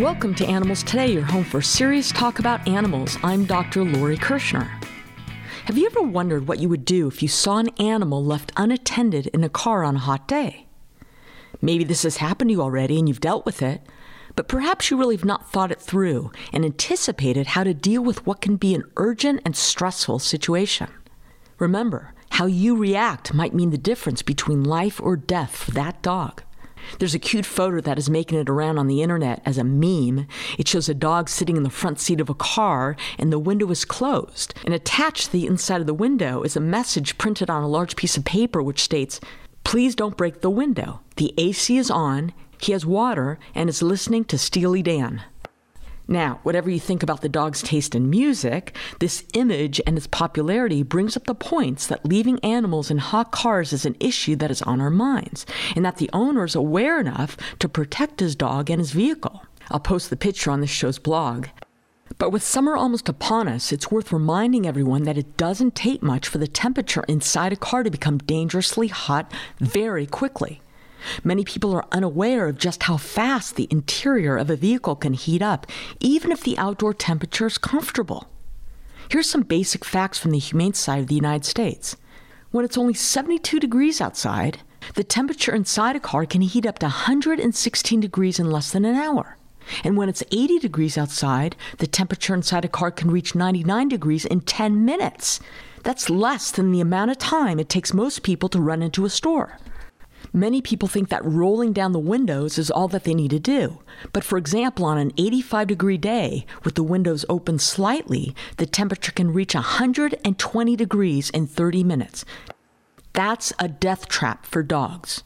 Welcome to Animals Today, your home for serious talk about animals. I'm Dr. Lori Kirschner. Have you ever wondered what you would do if you saw an animal left unattended in a car on a hot day? Maybe this has happened to you already and you've dealt with it, but perhaps you really have not thought it through and anticipated how to deal with what can be an urgent and stressful situation. Remember, how you react might mean the difference between life or death for that dog. There's a cute photo that is making it around on the internet as a meme. It shows a dog sitting in the front seat of a car and the window is closed. And attached to the inside of the window is a message printed on a large piece of paper which states, Please don't break the window. The AC is on, he has water, and is listening to Steely Dan. Now, whatever you think about the dog's taste in music, this image and its popularity brings up the points that leaving animals in hot cars is an issue that is on our minds, and that the owner is aware enough to protect his dog and his vehicle. I'll post the picture on this show's blog. But with summer almost upon us, it's worth reminding everyone that it doesn't take much for the temperature inside a car to become dangerously hot very quickly. Many people are unaware of just how fast the interior of a vehicle can heat up, even if the outdoor temperature is comfortable. Here's some basic facts from the Humane Society of the United States. When it's only 72 degrees outside, the temperature inside a car can heat up to 116 degrees in less than an hour. And when it's 80 degrees outside, the temperature inside a car can reach 99 degrees in 10 minutes. That's less than the amount of time it takes most people to run into a store. Many people think that rolling down the windows is all that they need to do. But for example, on an 85 degree day with the windows open slightly, the temperature can reach 120 degrees in 30 minutes. That's a death trap for dogs.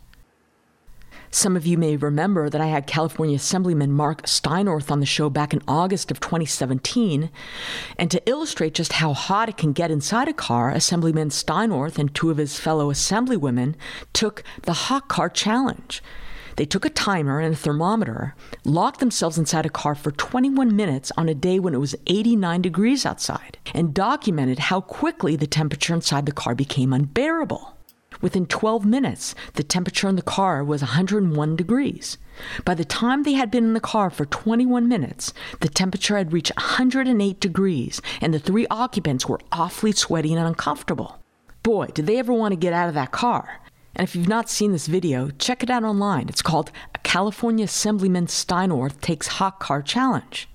Some of you may remember that I had California Assemblyman Marc Steinorth on the show back in August of 2017. And to illustrate just how hot it can get inside a car, Assemblyman Steinorth and two of his fellow Assemblywomen took the Hot Car Challenge. They took a timer and a thermometer, locked themselves inside a car for 21 minutes on a day when it was 89 degrees outside, and documented how quickly the temperature inside the car became unbearable. Within 12 minutes, the temperature in the car was 101 degrees. By the time they had been in the car for 21 minutes, the temperature had reached 108 degrees, and the three occupants were awfully sweaty and uncomfortable. Boy, did they ever want to get out of that car. And if you've not seen this video, check it out online. It's called A California Assemblyman Steinorth Takes Hot Car Challenge.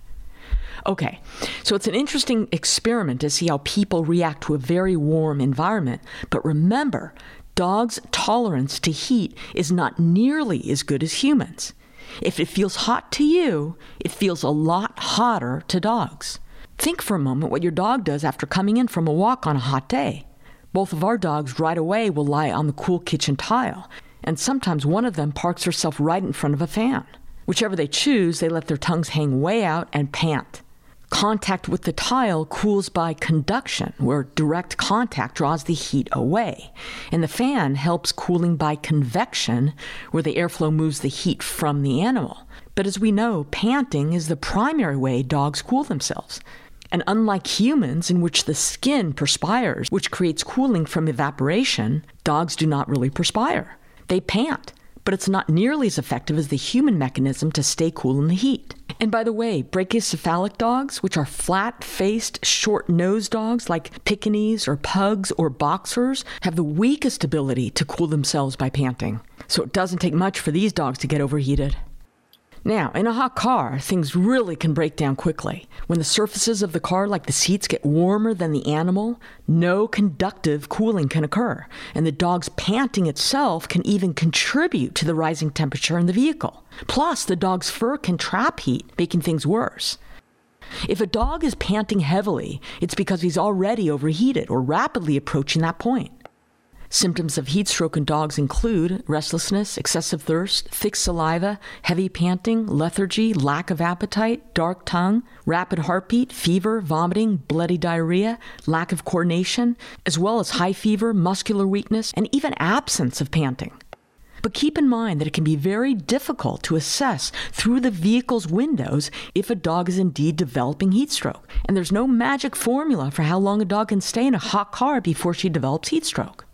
Okay, so it's an interesting experiment to see how people react to a very warm environment. But remember, dogs' tolerance to heat is not nearly as good as humans. If it feels hot to you, it feels a lot hotter to dogs. Think for a moment what your dog does after coming in from a walk on a hot day. Both of our dogs right away will lie on the cool kitchen tile, and sometimes one of them parks herself right in front of a fan. Whichever they choose, they let their tongues hang way out and pant. Contact with the tile cools by conduction, where direct contact draws the heat away. And the fan helps cooling by convection, where the airflow moves the heat from the animal. But as we know, panting is the primary way dogs cool themselves. And unlike humans, in which the skin perspires, which creates cooling from evaporation, dogs do not really perspire. They pant but it's not nearly as effective as the human mechanism to stay cool in the heat. And by the way, brachycephalic dogs, which are flat faced, short nosed dogs like Pekingese or pugs or boxers, have the weakest ability to cool themselves by panting. So it doesn't take much for these dogs to get overheated. Now, in a hot car, things really can break down quickly. When the surfaces of the car, like the seats, get warmer than the animal, no conductive cooling can occur, and the dog's panting itself can even contribute to the rising temperature in the vehicle. Plus, the dog's fur can trap heat, making things worse. If a dog is panting heavily, it's because he's already overheated or rapidly approaching that point. Symptoms of heat stroke in dogs include restlessness, excessive thirst, thick saliva, heavy panting, lethargy, lack of appetite, dark tongue, rapid heartbeat, fever, vomiting, bloody diarrhea, lack of coordination, as well as high fever, muscular weakness, and even absence of panting. But keep in mind that it can be very difficult to assess through the vehicle's windows if a dog is indeed developing heat stroke. And there's no magic formula for how long a dog can stay in a hot car before she develops heat stroke.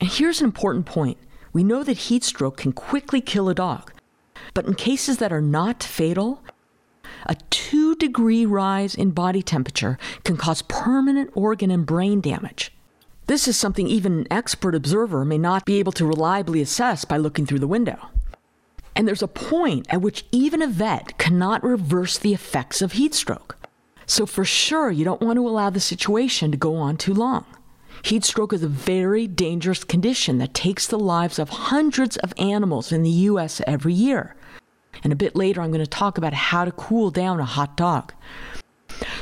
And here's an important point we know that heat stroke can quickly kill a dog, but in cases that are not fatal, a two degree rise in body temperature can cause permanent organ and brain damage. This is something even an expert observer may not be able to reliably assess by looking through the window. And there's a point at which even a vet cannot reverse the effects of heat stroke. So, for sure, you don't want to allow the situation to go on too long. Heat stroke is a very dangerous condition that takes the lives of hundreds of animals in the U.S. every year. And a bit later, I'm going to talk about how to cool down a hot dog.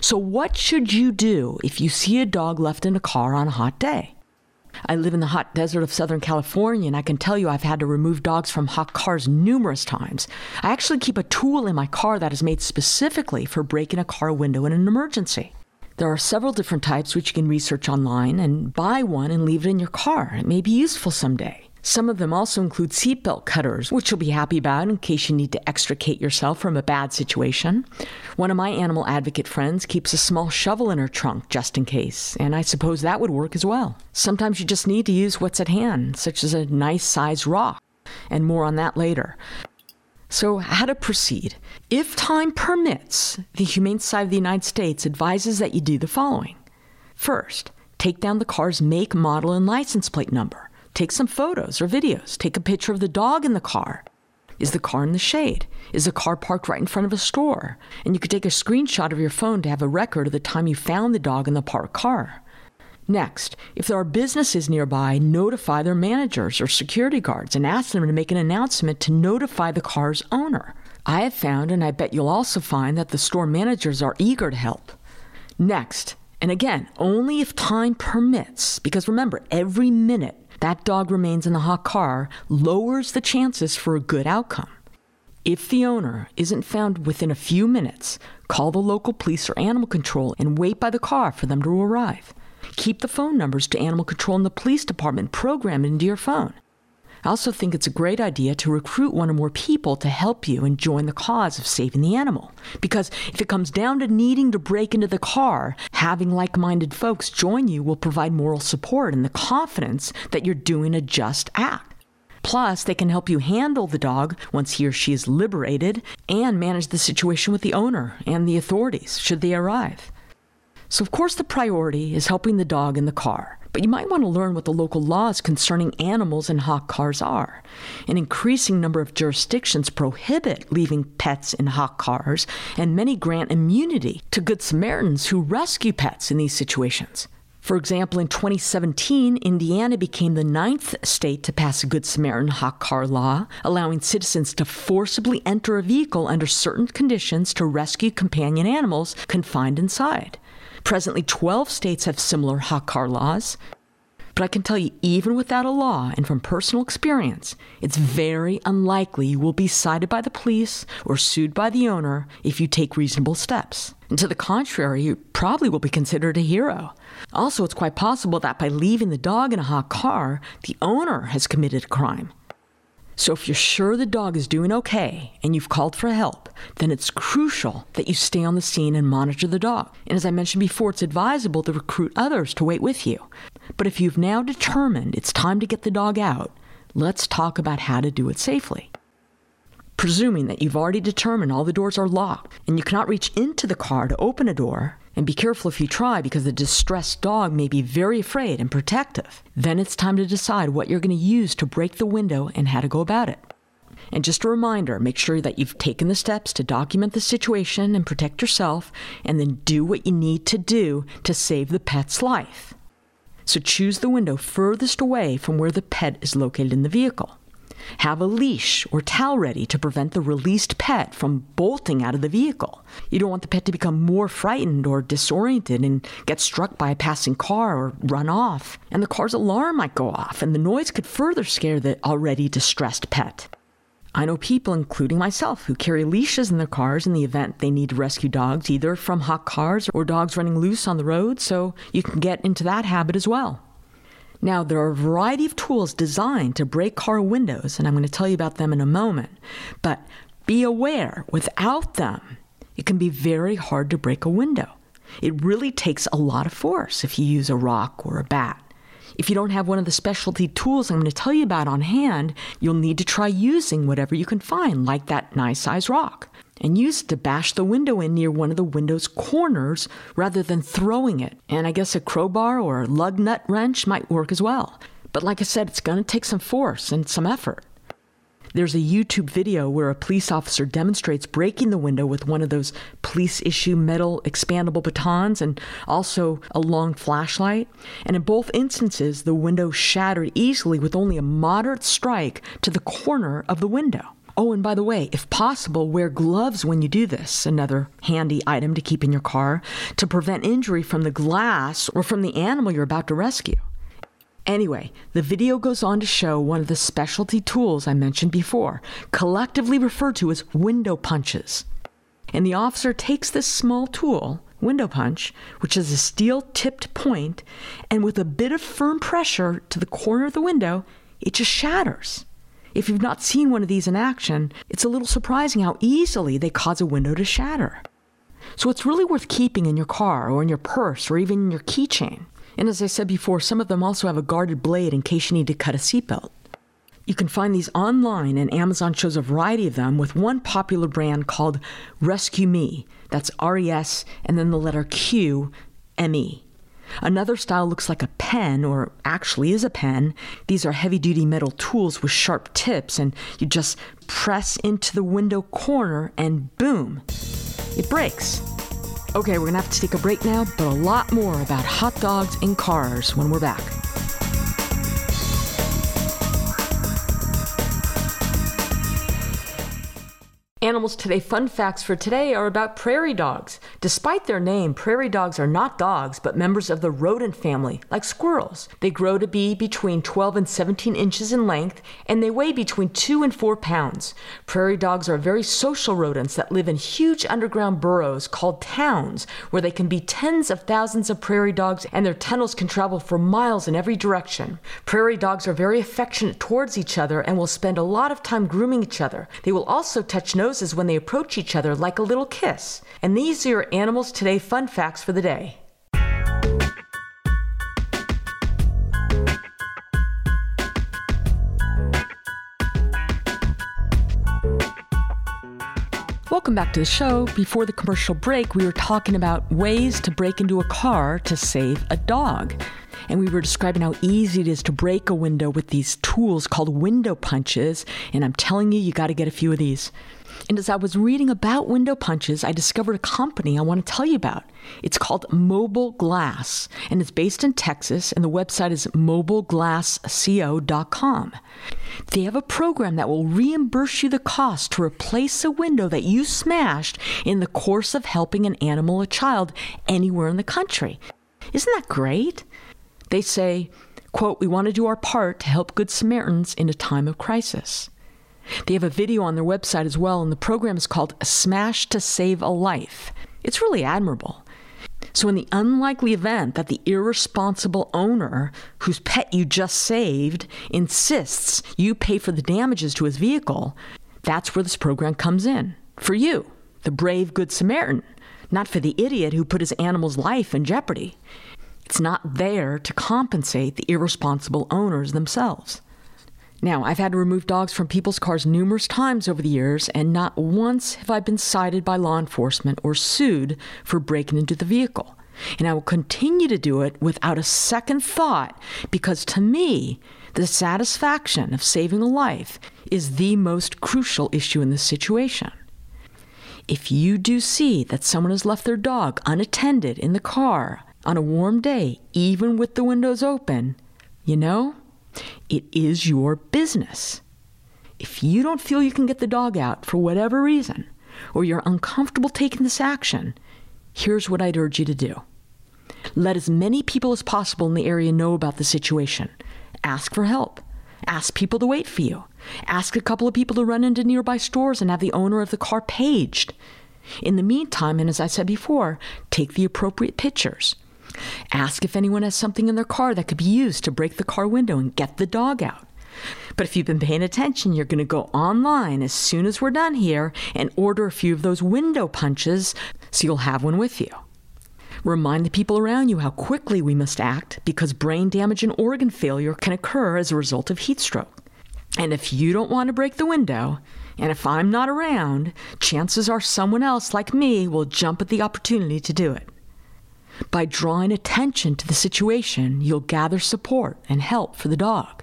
So, what should you do if you see a dog left in a car on a hot day? I live in the hot desert of Southern California, and I can tell you I've had to remove dogs from hot cars numerous times. I actually keep a tool in my car that is made specifically for breaking a car window in an emergency. There are several different types which you can research online and buy one and leave it in your car. It may be useful someday. Some of them also include seatbelt cutters, which you'll be happy about in case you need to extricate yourself from a bad situation. One of my animal advocate friends keeps a small shovel in her trunk just in case, and I suppose that would work as well. Sometimes you just need to use what's at hand, such as a nice sized rock, and more on that later. So, how to proceed? If time permits, the Humane Society of the United States advises that you do the following. First, take down the car's make, model, and license plate number. Take some photos or videos. Take a picture of the dog in the car. Is the car in the shade? Is the car parked right in front of a store? And you could take a screenshot of your phone to have a record of the time you found the dog in the parked car. Next, if there are businesses nearby, notify their managers or security guards and ask them to make an announcement to notify the car's owner. I have found, and I bet you'll also find, that the store managers are eager to help. Next, and again, only if time permits, because remember, every minute that dog remains in the hot car lowers the chances for a good outcome. If the owner isn't found within a few minutes, call the local police or animal control and wait by the car for them to arrive. Keep the phone numbers to animal control and the police department programmed into your phone. I also think it's a great idea to recruit one or more people to help you and join the cause of saving the animal. Because if it comes down to needing to break into the car, having like minded folks join you will provide moral support and the confidence that you're doing a just act. Plus, they can help you handle the dog once he or she is liberated and manage the situation with the owner and the authorities should they arrive. So, of course, the priority is helping the dog in the car. But you might want to learn what the local laws concerning animals in hot cars are. An increasing number of jurisdictions prohibit leaving pets in hot cars, and many grant immunity to Good Samaritans who rescue pets in these situations. For example, in 2017, Indiana became the ninth state to pass a Good Samaritan hot car law, allowing citizens to forcibly enter a vehicle under certain conditions to rescue companion animals confined inside. Presently, 12 states have similar hot car laws. But I can tell you, even without a law and from personal experience, it's very unlikely you will be cited by the police or sued by the owner if you take reasonable steps. And to the contrary, you probably will be considered a hero. Also, it's quite possible that by leaving the dog in a hot car, the owner has committed a crime. So, if you're sure the dog is doing okay and you've called for help, then it's crucial that you stay on the scene and monitor the dog. And as I mentioned before, it's advisable to recruit others to wait with you. But if you've now determined it's time to get the dog out, let's talk about how to do it safely. Presuming that you've already determined all the doors are locked and you cannot reach into the car to open a door, and be careful if you try because the distressed dog may be very afraid and protective. Then it's time to decide what you're going to use to break the window and how to go about it. And just a reminder make sure that you've taken the steps to document the situation and protect yourself, and then do what you need to do to save the pet's life. So choose the window furthest away from where the pet is located in the vehicle. Have a leash or towel ready to prevent the released pet from bolting out of the vehicle. You don't want the pet to become more frightened or disoriented and get struck by a passing car or run off. And the car's alarm might go off, and the noise could further scare the already distressed pet. I know people, including myself, who carry leashes in their cars in the event they need to rescue dogs, either from hot cars or dogs running loose on the road, so you can get into that habit as well. Now, there are a variety of tools designed to break car windows, and I'm going to tell you about them in a moment. But be aware, without them, it can be very hard to break a window. It really takes a lot of force if you use a rock or a bat. If you don't have one of the specialty tools I'm going to tell you about on hand, you'll need to try using whatever you can find, like that nice size rock. And use it to bash the window in near one of the window's corners rather than throwing it. And I guess a crowbar or a lug nut wrench might work as well. But like I said, it's going to take some force and some effort. There's a YouTube video where a police officer demonstrates breaking the window with one of those police issue metal expandable batons and also a long flashlight. And in both instances, the window shattered easily with only a moderate strike to the corner of the window. Oh, and by the way, if possible, wear gloves when you do this, another handy item to keep in your car to prevent injury from the glass or from the animal you're about to rescue. Anyway, the video goes on to show one of the specialty tools I mentioned before, collectively referred to as window punches. And the officer takes this small tool, window punch, which is a steel tipped point, and with a bit of firm pressure to the corner of the window, it just shatters. If you've not seen one of these in action, it's a little surprising how easily they cause a window to shatter. So it's really worth keeping in your car or in your purse or even in your keychain. And as I said before, some of them also have a guarded blade in case you need to cut a seatbelt. You can find these online, and Amazon shows a variety of them with one popular brand called Rescue Me. That's R E S and then the letter Q M E. Another style looks like a pen, or actually is a pen. These are heavy duty metal tools with sharp tips, and you just press into the window corner, and boom, it breaks. Okay, we're gonna have to take a break now, but a lot more about hot dogs and cars when we're back. Animals Today fun facts for today are about prairie dogs. Despite their name, prairie dogs are not dogs, but members of the rodent family, like squirrels. They grow to be between 12 and 17 inches in length, and they weigh between 2 and 4 pounds. Prairie dogs are very social rodents that live in huge underground burrows called towns, where they can be tens of thousands of prairie dogs, and their tunnels can travel for miles in every direction. Prairie dogs are very affectionate towards each other and will spend a lot of time grooming each other. They will also touch noses noses when they approach each other like a little kiss. And these are your Animals Today fun facts for the day. Welcome back to the show. Before the commercial break, we were talking about ways to break into a car to save a dog. And we were describing how easy it is to break a window with these tools called window punches. And I'm telling you, you got to get a few of these. And as I was reading about window punches, I discovered a company I want to tell you about. It's called Mobile Glass, and it's based in Texas, and the website is mobileglassco.com. They have a program that will reimburse you the cost to replace a window that you smashed in the course of helping an animal or child anywhere in the country. Isn't that great? They say, quote, we want to do our part to help Good Samaritans in a time of crisis. They have a video on their website as well, and the program is called Smash to Save a Life. It's really admirable. So, in the unlikely event that the irresponsible owner whose pet you just saved insists you pay for the damages to his vehicle, that's where this program comes in. For you, the brave Good Samaritan, not for the idiot who put his animal's life in jeopardy. It's not there to compensate the irresponsible owners themselves. Now, I've had to remove dogs from people's cars numerous times over the years, and not once have I been cited by law enforcement or sued for breaking into the vehicle. And I will continue to do it without a second thought because to me, the satisfaction of saving a life is the most crucial issue in this situation. If you do see that someone has left their dog unattended in the car on a warm day, even with the windows open, you know, it is your business. If you don't feel you can get the dog out for whatever reason, or you're uncomfortable taking this action, here's what I'd urge you to do. Let as many people as possible in the area know about the situation. Ask for help. Ask people to wait for you. Ask a couple of people to run into nearby stores and have the owner of the car paged. In the meantime, and as I said before, take the appropriate pictures. Ask if anyone has something in their car that could be used to break the car window and get the dog out. But if you've been paying attention, you're going to go online as soon as we're done here and order a few of those window punches so you'll have one with you. Remind the people around you how quickly we must act because brain damage and organ failure can occur as a result of heat stroke. And if you don't want to break the window, and if I'm not around, chances are someone else like me will jump at the opportunity to do it. By drawing attention to the situation, you'll gather support and help for the dog.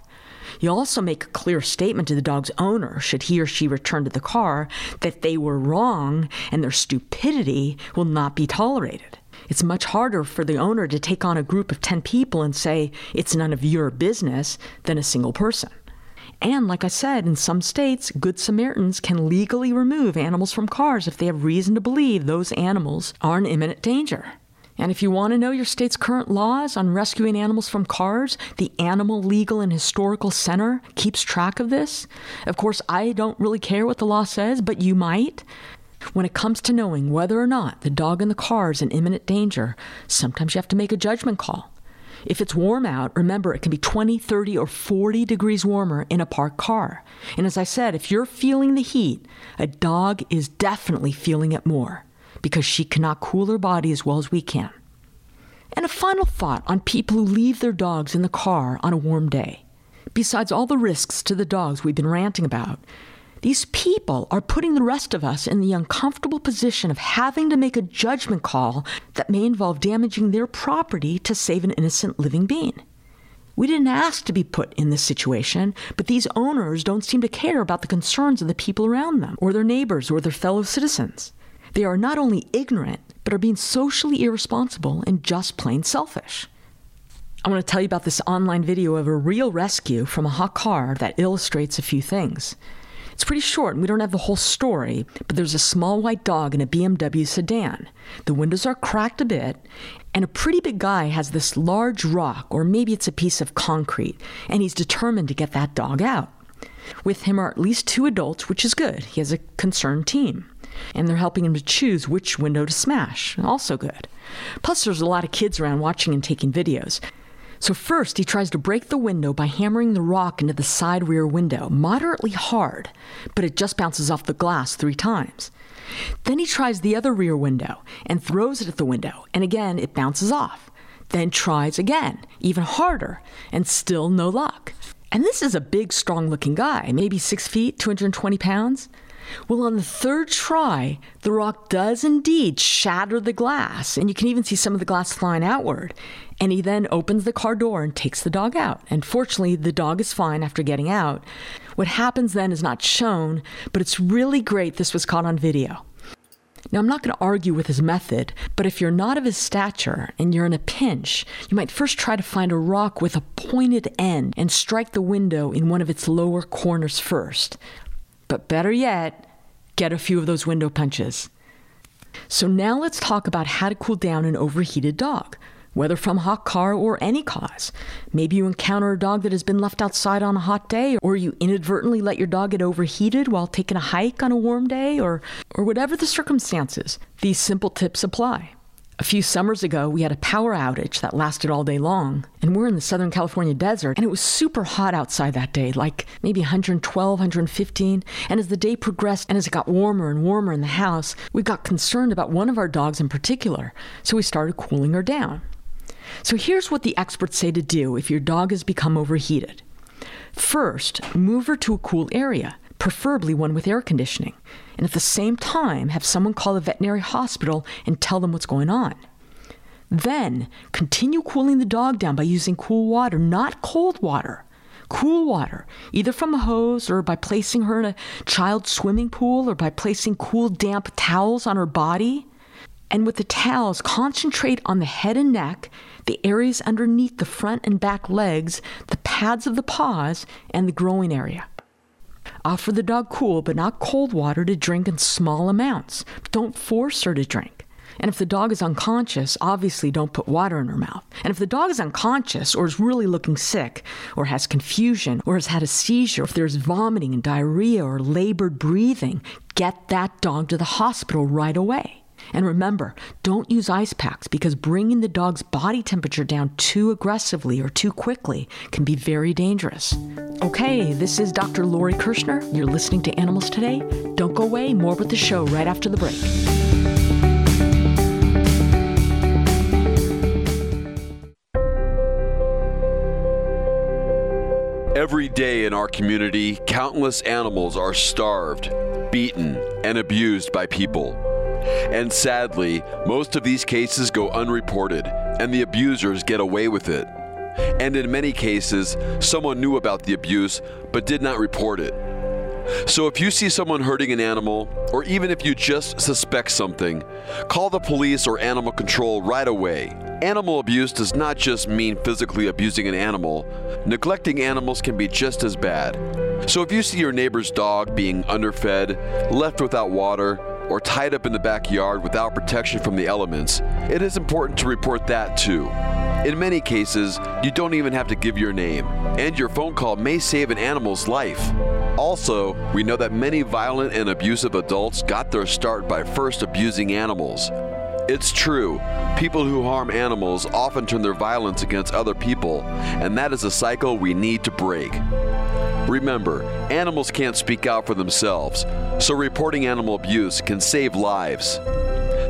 You also make a clear statement to the dog's owner, should he or she return to the car, that they were wrong and their stupidity will not be tolerated. It's much harder for the owner to take on a group of 10 people and say, it's none of your business, than a single person. And like I said, in some states, Good Samaritans can legally remove animals from cars if they have reason to believe those animals are in imminent danger. And if you want to know your state's current laws on rescuing animals from cars, the Animal Legal and Historical Center keeps track of this. Of course, I don't really care what the law says, but you might. When it comes to knowing whether or not the dog in the car is in imminent danger, sometimes you have to make a judgment call. If it's warm out, remember it can be 20, 30, or 40 degrees warmer in a parked car. And as I said, if you're feeling the heat, a dog is definitely feeling it more because she cannot cool her body as well as we can. And a final thought on people who leave their dogs in the car on a warm day. Besides all the risks to the dogs we've been ranting about, these people are putting the rest of us in the uncomfortable position of having to make a judgment call that may involve damaging their property to save an innocent living being. We didn't ask to be put in this situation, but these owners don't seem to care about the concerns of the people around them, or their neighbors, or their fellow citizens. They are not only ignorant, but are being socially irresponsible and just plain selfish. I want to tell you about this online video of a real rescue from a hot car that illustrates a few things. It's pretty short and we don't have the whole story, but there's a small white dog in a BMW sedan. The windows are cracked a bit, and a pretty big guy has this large rock, or maybe it's a piece of concrete, and he's determined to get that dog out. With him are at least two adults, which is good. He has a concerned team and they're helping him to choose which window to smash. Also good. Plus, there's a lot of kids around watching and taking videos. So, first, he tries to break the window by hammering the rock into the side rear window, moderately hard, but it just bounces off the glass three times. Then he tries the other rear window and throws it at the window, and again it bounces off. Then tries again, even harder, and still no luck. And this is a big, strong looking guy, maybe six feet, 220 pounds. Well, on the third try, the rock does indeed shatter the glass, and you can even see some of the glass flying outward. And he then opens the car door and takes the dog out. And fortunately, the dog is fine after getting out. What happens then is not shown, but it's really great this was caught on video. Now, I'm not going to argue with his method, but if you're not of his stature and you're in a pinch, you might first try to find a rock with a pointed end and strike the window in one of its lower corners first. But better yet, get a few of those window punches. So now let's talk about how to cool down an overheated dog, whether from hot car or any cause. Maybe you encounter a dog that has been left outside on a hot day, or you inadvertently let your dog get overheated while taking a hike on a warm day, or, or whatever the circumstances. These simple tips apply. A few summers ago, we had a power outage that lasted all day long, and we're in the Southern California desert, and it was super hot outside that day, like maybe 112, 115. And as the day progressed and as it got warmer and warmer in the house, we got concerned about one of our dogs in particular, so we started cooling her down. So here's what the experts say to do if your dog has become overheated. First, move her to a cool area, preferably one with air conditioning and at the same time have someone call the veterinary hospital and tell them what's going on. Then continue cooling the dog down by using cool water, not cold water. Cool water, either from a hose or by placing her in a child's swimming pool or by placing cool, damp towels on her body. And with the towels, concentrate on the head and neck, the areas underneath the front and back legs, the pads of the paws, and the growing area. Offer the dog cool but not cold water to drink in small amounts. Don't force her to drink. And if the dog is unconscious, obviously don't put water in her mouth. And if the dog is unconscious or is really looking sick or has confusion or has had a seizure, if there's vomiting and diarrhea or labored breathing, get that dog to the hospital right away. And remember, don't use ice packs because bringing the dog's body temperature down too aggressively or too quickly can be very dangerous. Okay, this is Dr. Lori Kirschner. You're listening to Animals Today. Don't go away, more with the show right after the break. Every day in our community, countless animals are starved, beaten, and abused by people. And sadly, most of these cases go unreported, and the abusers get away with it. And in many cases, someone knew about the abuse but did not report it. So if you see someone hurting an animal, or even if you just suspect something, call the police or animal control right away. Animal abuse does not just mean physically abusing an animal, neglecting animals can be just as bad. So if you see your neighbor's dog being underfed, left without water, or tied up in the backyard without protection from the elements, it is important to report that too. In many cases, you don't even have to give your name, and your phone call may save an animal's life. Also, we know that many violent and abusive adults got their start by first abusing animals. It's true, people who harm animals often turn their violence against other people, and that is a cycle we need to break. Remember, animals can't speak out for themselves, so reporting animal abuse can save lives.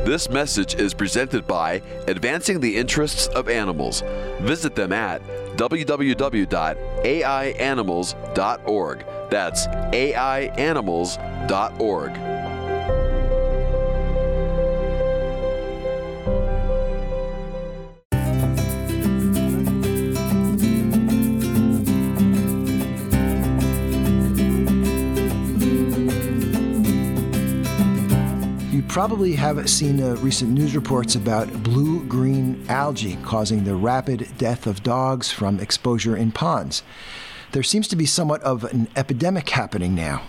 This message is presented by Advancing the Interests of Animals. Visit them at www.aianimals.org. That's aianimals.org. probably have seen uh, recent news reports about blue green algae causing the rapid death of dogs from exposure in ponds. There seems to be somewhat of an epidemic happening now.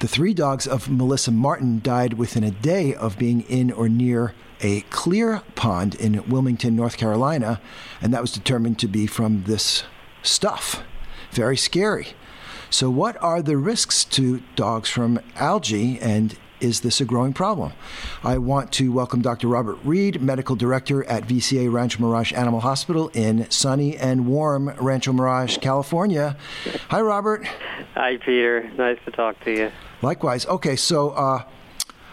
The three dogs of Melissa Martin died within a day of being in or near a clear pond in Wilmington, North Carolina, and that was determined to be from this stuff. Very scary. So, what are the risks to dogs from algae, and is this a growing problem? I want to welcome Dr. Robert Reed, Medical Director at VCA Rancho Mirage Animal Hospital in sunny and warm Rancho Mirage, California. Hi, Robert. Hi, Peter. Nice to talk to you. Likewise. Okay, so uh,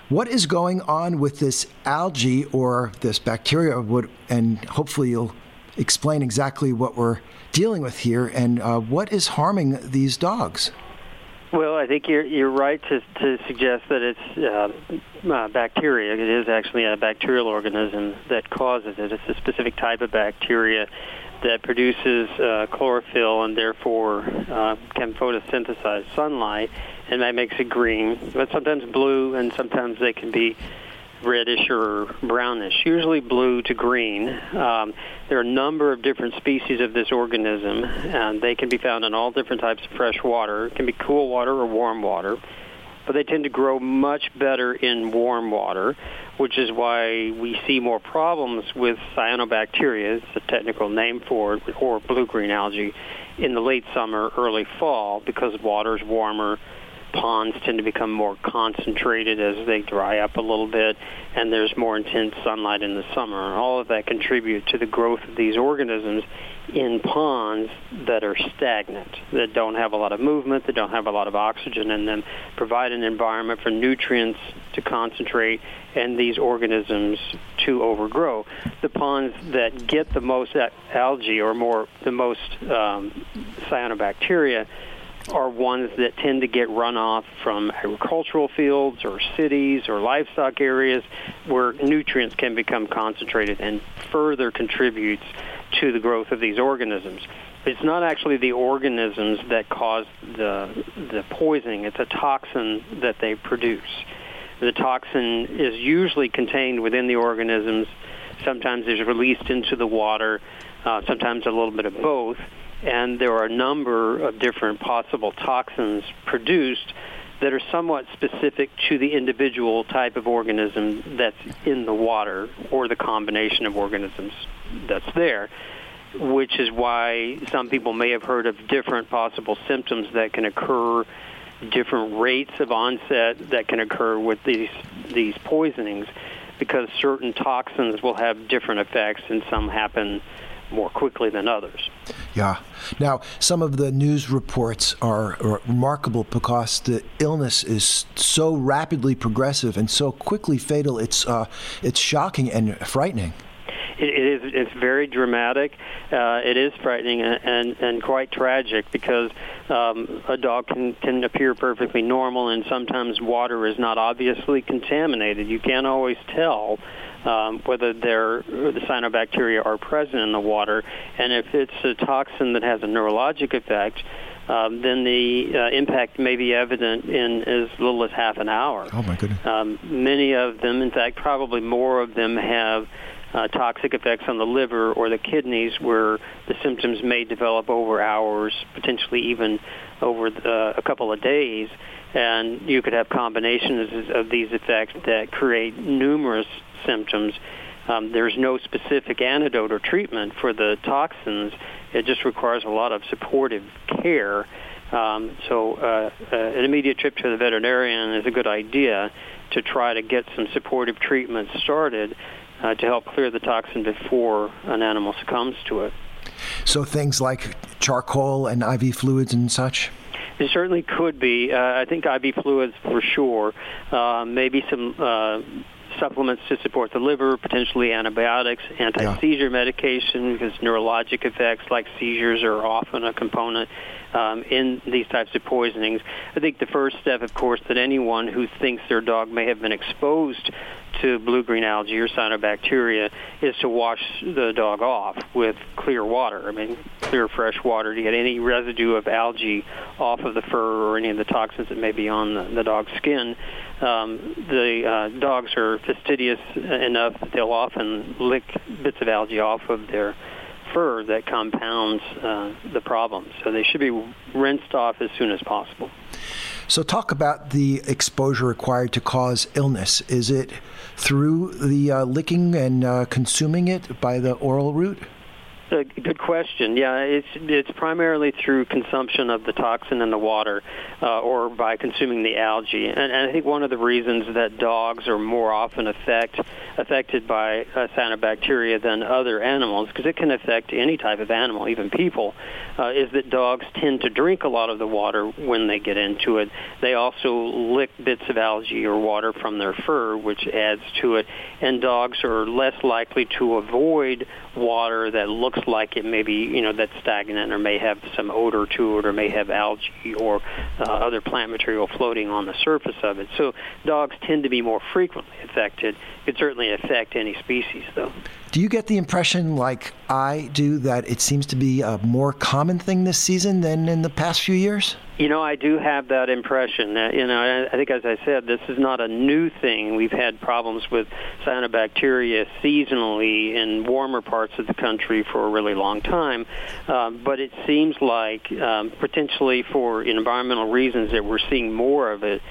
what is going on with this algae or this bacteria? Would, and hopefully you'll explain exactly what we're dealing with here and uh, what is harming these dogs. Well, I think you're you're right to to suggest that it's uh, uh, bacteria. It is actually a bacterial organism that causes it. It's a specific type of bacteria that produces uh, chlorophyll and therefore uh, can photosynthesize sunlight, and that makes it green. But sometimes blue, and sometimes they can be reddish or brownish, usually blue to green. Um, there are a number of different species of this organism, and they can be found in all different types of fresh water. It can be cool water or warm water, but they tend to grow much better in warm water, which is why we see more problems with cyanobacteria, it's a technical name for it, or blue-green algae, in the late summer, early fall, because water is warmer ponds tend to become more concentrated as they dry up a little bit, and there's more intense sunlight in the summer. All of that contribute to the growth of these organisms in ponds that are stagnant, that don't have a lot of movement, that don't have a lot of oxygen in them, provide an environment for nutrients to concentrate and these organisms to overgrow. The ponds that get the most algae or more the most um, cyanobacteria are ones that tend to get runoff from agricultural fields or cities or livestock areas where nutrients can become concentrated and further contributes to the growth of these organisms. It's not actually the organisms that cause the the poisoning, it's a toxin that they produce. The toxin is usually contained within the organisms. Sometimes it's released into the water, uh, sometimes a little bit of both and there are a number of different possible toxins produced that are somewhat specific to the individual type of organism that's in the water or the combination of organisms that's there, which is why some people may have heard of different possible symptoms that can occur, different rates of onset that can occur with these these poisonings because certain toxins will have different effects and some happen more quickly than others. Yeah. Now, some of the news reports are, remarkable because the illness is so rapidly progressive and so quickly fatal. It's uh, it's shocking and frightening. it, it is it's very dramatic. Uh, it is frightening and, and, and quite tragic because um, a dog can, can appear perfectly normal, and sometimes water is not obviously contaminated. You can't always tell um, whether they're, the cyanobacteria are present in the water, and if it's a toxin that has a neurologic effect, um, then the uh, impact may be evident in as little as half an hour. Oh my goodness! Um, many of them, in fact, probably more of them have uh, toxic effects on the liver or the kidneys, where the symptoms may develop over hours, potentially even over the, a couple of days. And you could have combinations of these effects that create numerous symptoms. Um, there's no specific antidote or treatment for the toxins. It just requires a lot of supportive care. Um, so uh, uh, an immediate trip to the veterinarian is a good idea to try to get some supportive treatment started uh, to help clear the toxin before an animal succumbs to it. So things like charcoal and IV fluids and such? It certainly could be. Uh, I think IV fluids for sure. Uh, maybe some uh, supplements to support the liver, potentially antibiotics, anti-seizure yeah. medication, because neurologic effects like seizures are often a component um, in these types of poisonings. I think the first step, of course, that anyone who thinks their dog may have been exposed to blue-green algae or cyanobacteria is to wash the dog off with clear water. I mean, clear fresh water to get any residue of algae off of the fur or any of the toxins that may be on the, the dog's skin. Um, the uh, dogs are fastidious enough that they'll often lick bits of algae off of their fur that compounds uh, the problem. So they should be rinsed off as soon as possible. So, talk about the exposure required to cause illness. Is it through the uh, licking and uh, consuming it by the oral route? Good question. Yeah, it's it's primarily through consumption of the toxin in the water, uh, or by consuming the algae. And, and I think one of the reasons that dogs are more often affect, affected by uh, cyanobacteria than other animals, because it can affect any type of animal, even people, uh, is that dogs tend to drink a lot of the water when they get into it. They also lick bits of algae or water from their fur, which adds to it. And dogs are less likely to avoid water that looks like it may be, you know, that's stagnant or may have some odor to it or may have algae or uh, other plant material floating on the surface of it. So dogs tend to be more frequently affected. It could certainly affect any species, though. Do you get the impression, like I do, that it seems to be a more common thing this season than in the past few years? You know, I do have that impression. Uh, you know, I think, as I said, this is not a new thing. We've had problems with cyanobacteria seasonally in warmer parts of the country for a really long time. Um, but it seems like, um, potentially for environmental reasons, that we're seeing more of it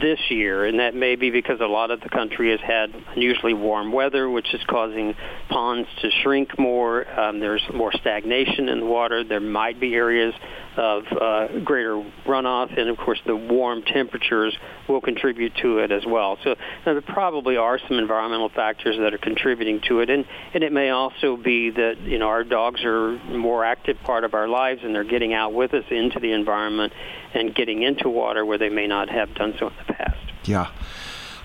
this year, and that may be because a lot of the country has had unusually warm weather, which is causing ponds to shrink more. Um, there's more stagnation in the water. There might be areas of uh, greater runoff, and of course the warm temperatures will contribute to it as well. So there probably are some environmental factors that are contributing to it, and, and it may also be that you know our dogs are more active part of our lives, and they're getting out with us into the environment and getting into water where they may not have done so in the past. Yeah.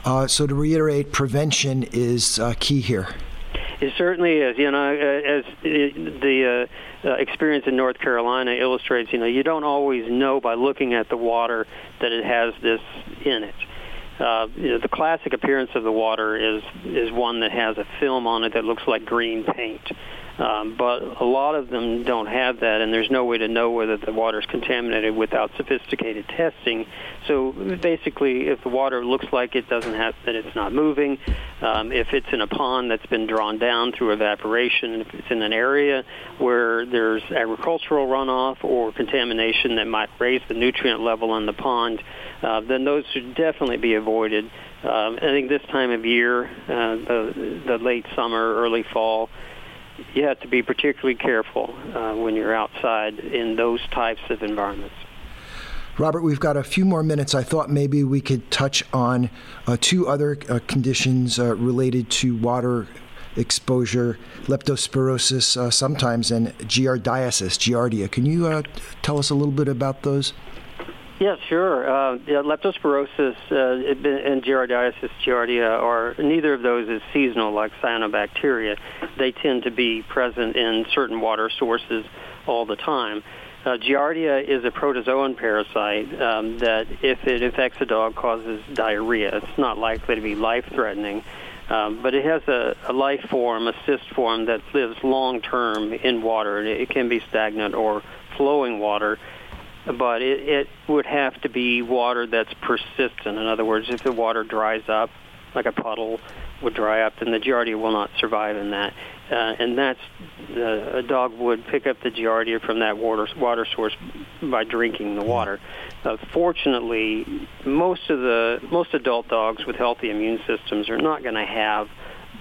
Uh, so to reiterate, prevention is uh, key here. It certainly is. You know, as the uh, uh, experience in North Carolina illustrates, you know, you don't always know by looking at the water that it has this in it. Uh, you know, the classic appearance of the water is is one that has a film on it that looks like green paint. Um, but a lot of them don't have that, and there's no way to know whether the water is contaminated without sophisticated testing. So basically, if the water looks like it doesn't have that it's not moving, um, if it's in a pond that's been drawn down through evaporation, if it's in an area where there's agricultural runoff or contamination that might raise the nutrient level in the pond, uh, then those should definitely be avoided. Um, I think this time of year, uh, the, the late summer, early fall, you have to be particularly careful uh, when you're outside in those types of environments. Robert, we've got a few more minutes. I thought maybe we could touch on uh, two other uh, conditions uh, related to water exposure, leptospirosis uh, sometimes, and giardiasis, giardia. Can you uh, tell us a little bit about those? Yeah, sure. Uh, yeah, leptospirosis uh, and Giardiasis giardia are neither of those is seasonal like cyanobacteria. They tend to be present in certain water sources all the time. Uh, Giardia is a protozoan parasite um, that, if it infects a dog, causes diarrhea. It's not likely to be life-threatening, um, but it has a, a life form, a cyst form that lives long term in water. It can be stagnant or flowing water, but it, it would have to be water that's persistent. In other words, if the water dries up, like a puddle would dry up, then the giardia will not survive in that. Uh, and that's uh, a dog would pick up the giardia from that water water source by drinking the water. Uh, fortunately, most of the most adult dogs with healthy immune systems are not going to have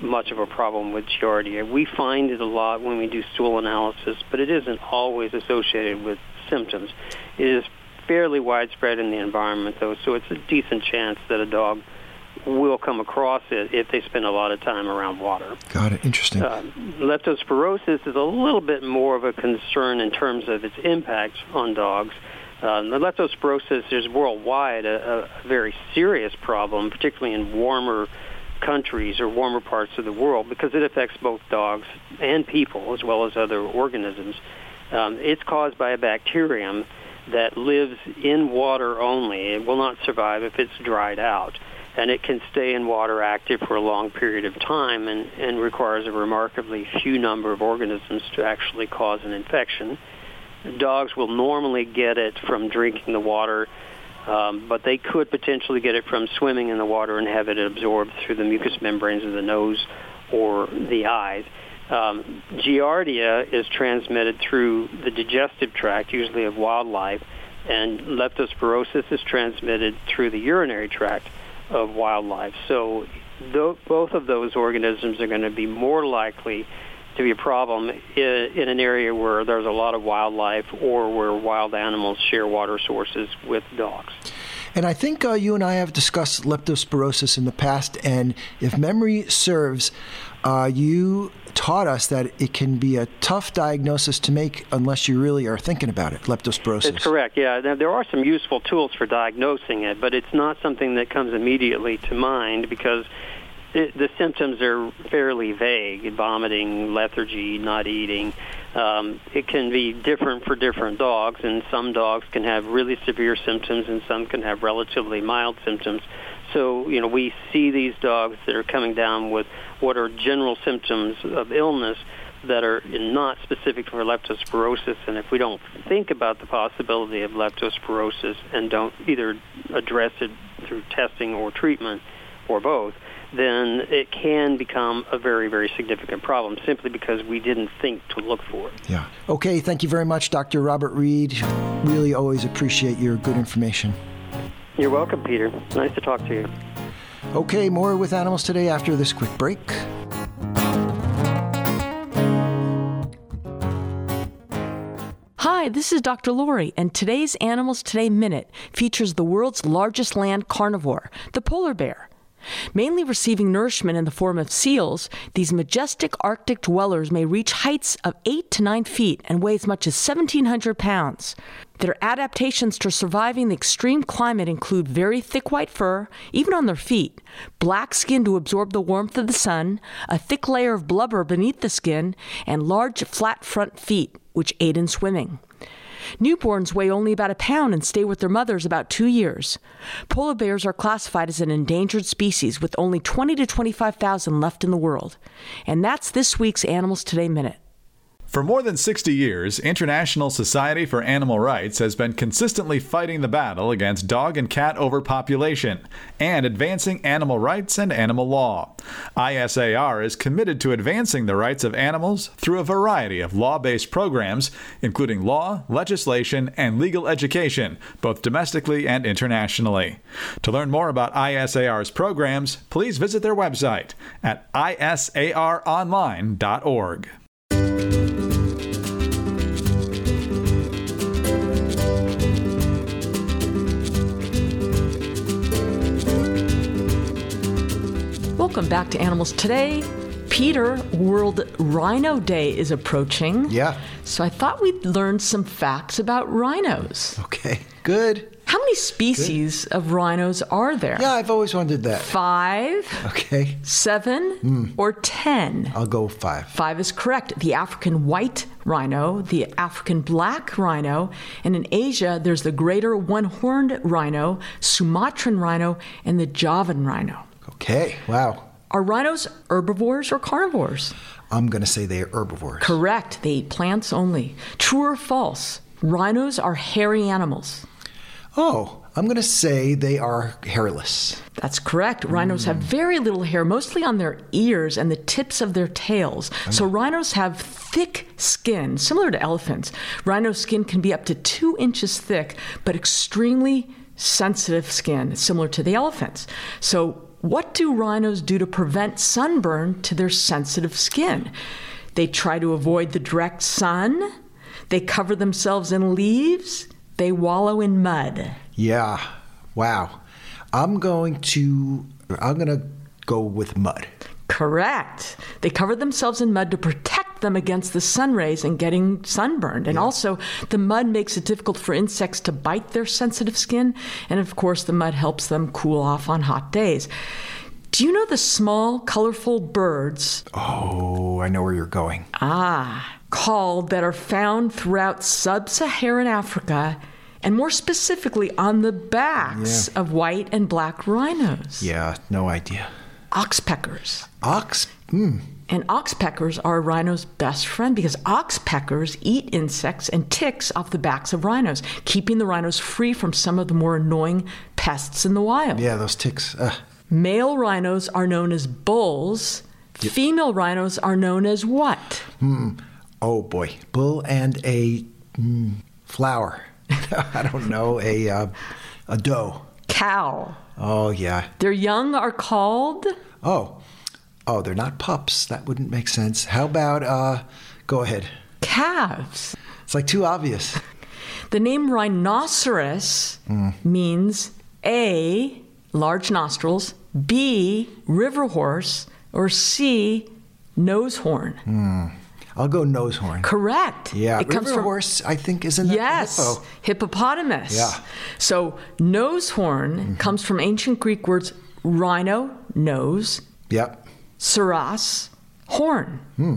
much of a problem with giardia. We find it a lot when we do stool analysis, but it isn't always associated with symptoms. Is fairly widespread in the environment, though, so it's a decent chance that a dog will come across it if they spend a lot of time around water. Got it. Interesting. Uh, leptospirosis is a little bit more of a concern in terms of its impact on dogs. Uh, leptospirosis is worldwide a, a very serious problem, particularly in warmer countries or warmer parts of the world, because it affects both dogs and people as well as other organisms. Um, it's caused by a bacterium that lives in water only. It will not survive if it's dried out and it can stay in water active for a long period of time and, and requires a remarkably few number of organisms to actually cause an infection. Dogs will normally get it from drinking the water, um, but they could potentially get it from swimming in the water and have it absorbed through the mucous membranes of the nose or the eyes. Um, Giardia is transmitted through the digestive tract, usually of wildlife, and leptospirosis is transmitted through the urinary tract of wildlife. So th- both of those organisms are going to be more likely to be a problem in, in an area where there's a lot of wildlife or where wild animals share water sources with dogs. And I think uh, you and I have discussed leptospirosis in the past, and if memory serves, uh, you taught us that it can be a tough diagnosis to make unless you really are thinking about it, leptospirosis. That's correct, yeah. There are some useful tools for diagnosing it, but it's not something that comes immediately to mind because it, the symptoms are fairly vague vomiting, lethargy, not eating. Um, it can be different for different dogs, and some dogs can have really severe symptoms, and some can have relatively mild symptoms. So, you know, we see these dogs that are coming down with what are general symptoms of illness that are not specific for leptospirosis. And if we don't think about the possibility of leptospirosis and don't either address it through testing or treatment or both, then it can become a very, very significant problem simply because we didn't think to look for it. Yeah. Okay, thank you very much, Dr. Robert Reed. Really always appreciate your good information. You're welcome, Peter. Nice to talk to you. Okay, more with animals today after this quick break. Hi, this is Dr. Lori, and today's Animals Today Minute features the world's largest land carnivore, the polar bear. Mainly receiving nourishment in the form of seals, these majestic Arctic dwellers may reach heights of 8 to 9 feet and weigh as much as 1,700 pounds. Their adaptations to surviving the extreme climate include very thick white fur, even on their feet, black skin to absorb the warmth of the sun, a thick layer of blubber beneath the skin, and large flat front feet, which aid in swimming. Newborns weigh only about a pound and stay with their mothers about two years. Polar bears are classified as an endangered species with only 20 to 25,000 left in the world. And that's this week's Animals Today Minute. For more than 60 years, International Society for Animal Rights has been consistently fighting the battle against dog and cat overpopulation and advancing animal rights and animal law. ISAR is committed to advancing the rights of animals through a variety of law based programs, including law, legislation, and legal education, both domestically and internationally. To learn more about ISAR's programs, please visit their website at isaronline.org. Welcome back to Animals Today. Peter, World Rhino Day is approaching. Yeah. So I thought we'd learn some facts about rhinos. Okay, good. How many species of rhinos are there? Yeah, I've always wondered that. Five, Okay, seven, hmm. or ten? I'll go five. Five is correct. The African white rhino, the African black rhino, and in Asia, there's the greater one horned rhino, Sumatran rhino, and the Javan rhino. Okay, wow. Are rhinos herbivores or carnivores? I'm going to say they are herbivores. Correct. They eat plants only. True or false? Rhinos are hairy animals. Oh, I'm going to say they are hairless. That's correct. Rhinos have hmm. very little hair, mostly on their ears and the tips of their tails. So rhinos have thick skin, similar to elephants. Rhino skin can be up to two inches thick, but extremely sensitive skin, similar to the elephants. So, what do rhinos do to prevent sunburn to their sensitive skin? They try to avoid the direct sun. They cover themselves in leaves. They wallow in mud. Yeah, wow. I'm going to. I'm going to go with mud. Correct. They cover themselves in mud to protect them against the sun rays and getting sunburned. And also, the mud makes it difficult for insects to bite their sensitive skin. And of course, the mud helps them cool off on hot days. Do you know the small, colorful birds, Oh, I know where you're going. ah, called that are found throughout sub Saharan Africa and more specifically on the backs Yeah. of white and black rhinos? Yeah, no idea. Oxpeckers. Ox? Hmm. And oxpeckers are a rhino's best friend because oxpeckers eat insects and ticks off the backs of rhinos, keeping the rhinos free from some of the more annoying pests in the wild. Yeah, those ticks. Uh, Male rhinos are known as bulls. Female rhinos are known as what? oh boy, bull and a mm, flower. I don't know a uh, a doe. Cow. Oh yeah. Their young are called Oh, oh, they're not pups. That wouldn't make sense. How about uh? Go ahead. calves. It's like too obvious. The name rhinoceros hmm. means A, large nostrils, B, river horse, or C, nose horn. Hmm. I'll go nose horn. Correct. Yeah, It comes river from horse. I think isn't that Yes, hippo? hippopotamus. Yeah. So nose horn mm-hmm. comes from ancient Greek words rhino, nose, Yep. Saros, horn. Hmm.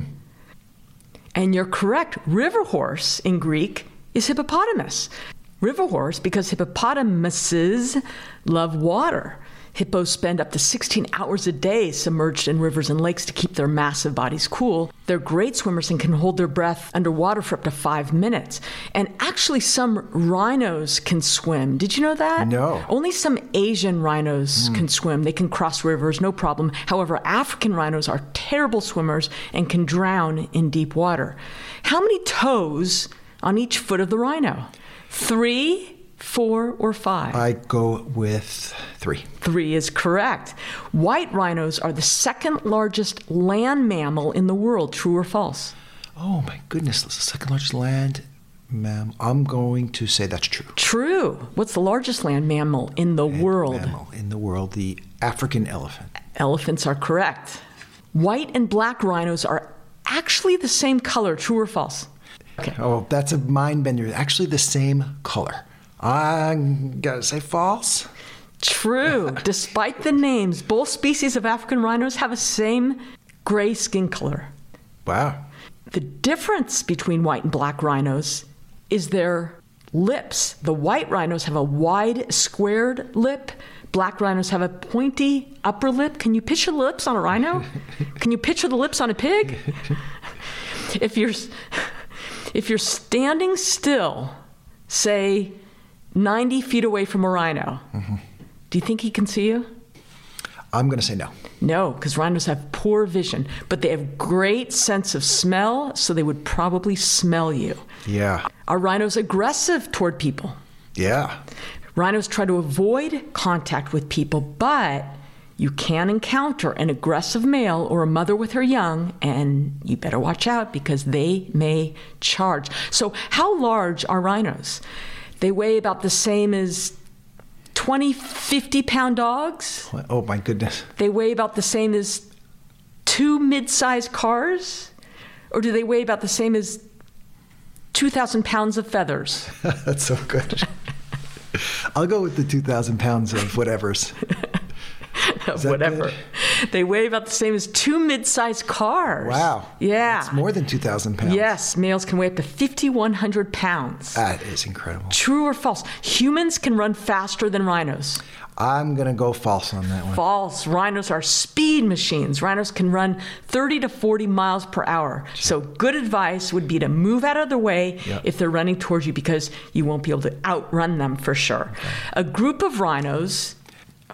And you're correct. River horse in Greek is hippopotamus. River horse because hippopotamuses love water. Hippos spend up to 16 hours a day submerged in rivers and lakes to keep their massive bodies cool. They're great swimmers and can hold their breath underwater for up to five minutes. And actually, some rhinos can swim. Did you know that? No. Only some Asian rhinos hmm. can swim. They can cross rivers, no problem. However, African rhinos are terrible swimmers and can drown in deep water. How many toes on each foot of the rhino? Three, four, or five? I go with three. Three is correct. White rhinos are the second largest land mammal in the world. True or false? Oh my goodness, that's the second largest land mam. I'm going to say that's true. True. What's the largest land mammal in the world? Mammal in the world, the African elephant. Elephants are correct. White and black rhinos are actually the same color. True or false? Okay. Oh, that's a mind bender. Actually, the same color. I'm gonna say false. True. Despite the names, both species of African rhinos have a same gray skin color. Wow. The difference between white and black rhinos is their lips. The white rhinos have a wide, squared lip. Black rhinos have a pointy upper lip. Can you picture the lips on a rhino? Can you picture the lips on a pig? If you're if you're standing still, say 90 feet away from a rhino, mm-hmm. do you think he can see you? I'm gonna say no. No, because rhinos have poor vision, but they have great sense of smell, so they would probably smell you. Yeah. Are rhinos aggressive toward people? Yeah. Rhinos try to avoid contact with people, but you can encounter an aggressive male or a mother with her young, and you better watch out because they may charge. So, how large are rhinos? They weigh about the same as 20, 50 pound dogs. Oh my goodness. They weigh about the same as two mid sized cars? Or do they weigh about the same as 2,000 pounds of feathers? That's so good. I'll go with the 2,000 pounds of whatever's. Whatever. good? They weigh about the same as two mid-sized cars. Wow. Yeah. It's more than 2,000 pounds. Yes, males can weigh up to 5,100 pounds. That is incredible. True or false? Humans can run faster than rhinos. I'm going to go false on that one. False. Rhinos are speed machines. Rhinos can run 30 to 40 miles per hour. So, good advice would be to move out of the way Yep. if they're running towards you because you won't be able to outrun them for sure. A group of rhinos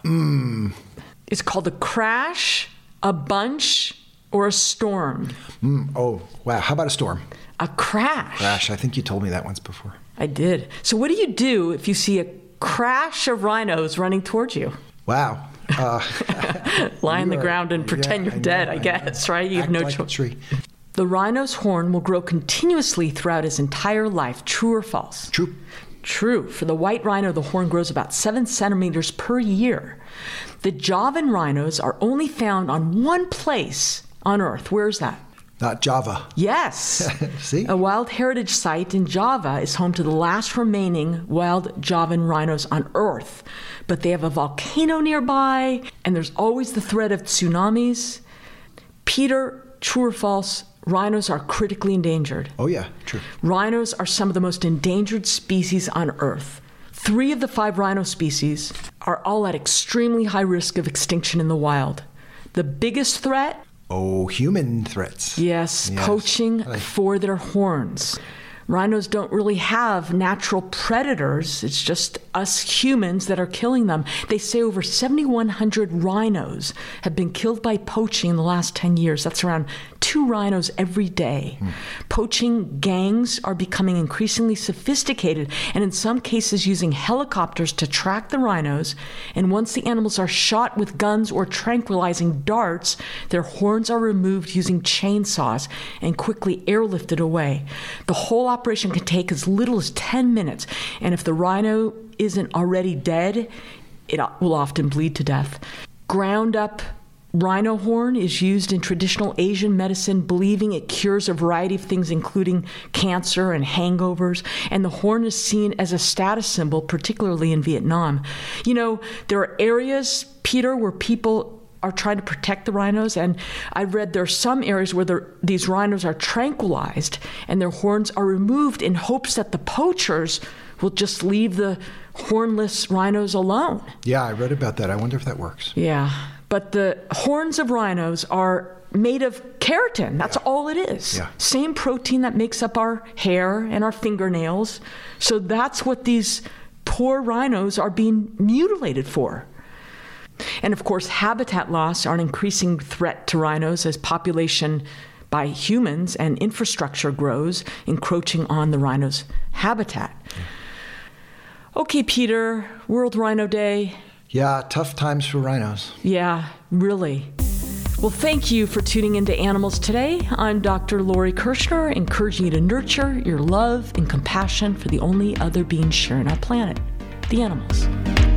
hmm. Is called a crash, a bunch, or a storm. Mm, oh, wow. How about a storm? A crash. Crash. I think you told me that once before. I did. So, what do you do if you see a crash of rhinos running towards you? Wow. Uh, Lie on the are- ground and pretend yeah, you're I dead, know, I guess, right? You have no like choice. The rhino's horn will grow continuously throughout his entire life. True or false? True. True. For the white rhino, the horn grows about seven centimeters per year. The Javan rhinos are only found on one place on Earth. Where is that? Not Java. Yes. See? A World Heritage Site in Java is home to the last remaining wild Javan rhinos on Earth. But they have a volcano nearby, and there's always the threat of tsunamis. Peter, true or false, rhinos are critically endangered. Oh, yeah. True. Rhinos are some of the most endangered species on Earth. Three of the five rhino species are all at extremely high risk of extinction in the wild. The biggest threat Oh, human threats. Yes, Yes. poaching Like- for their horns. Rhinos don't really have natural predators. It's just us humans that are killing them. They say over 7,100 rhinos have been killed by poaching in the last 10 years. That's around two rhinos every day. Poaching gangs are becoming increasingly sophisticated and, in some cases, using helicopters to track the rhinos. And once the animals are shot with guns or tranquilizing darts, their horns are removed using chainsaws and quickly airlifted away. The whole operation can take as little as 10 minutes, and if the rhino isn't already dead, it will often bleed to death. Ground up rhino horn is used in traditional Asian medicine, believing it cures a variety of things, including cancer and hangovers. And the horn is seen as a status symbol, particularly in Vietnam. You know, there are areas, Peter, where people are trying to protect the rhinos. And I've read there are some areas where the- these rhinos are tranquilized and their horns are removed in hopes that the poachers will just leave the hornless rhinos alone. Yeah, I read about that. I wonder if that works. Yeah, but the horns of rhinos are made of keratin. That's all it is. Yeah. Same protein that makes up our hair and our fingernails. So that's what these poor rhinos are being mutilated for. And of course, habitat loss are an increasing threat to rhinos as population by humans and infrastructure grows, encroaching on the rhino's habitat. Okay, Peter, World Rhino Day. Yeah, tough times for rhinos. Yeah, really. Well, thank you for tuning into Animals Today. I'm Dr. Lori Kirschner, encouraging you to nurture your love and compassion for the only other being sharing our planet the animals.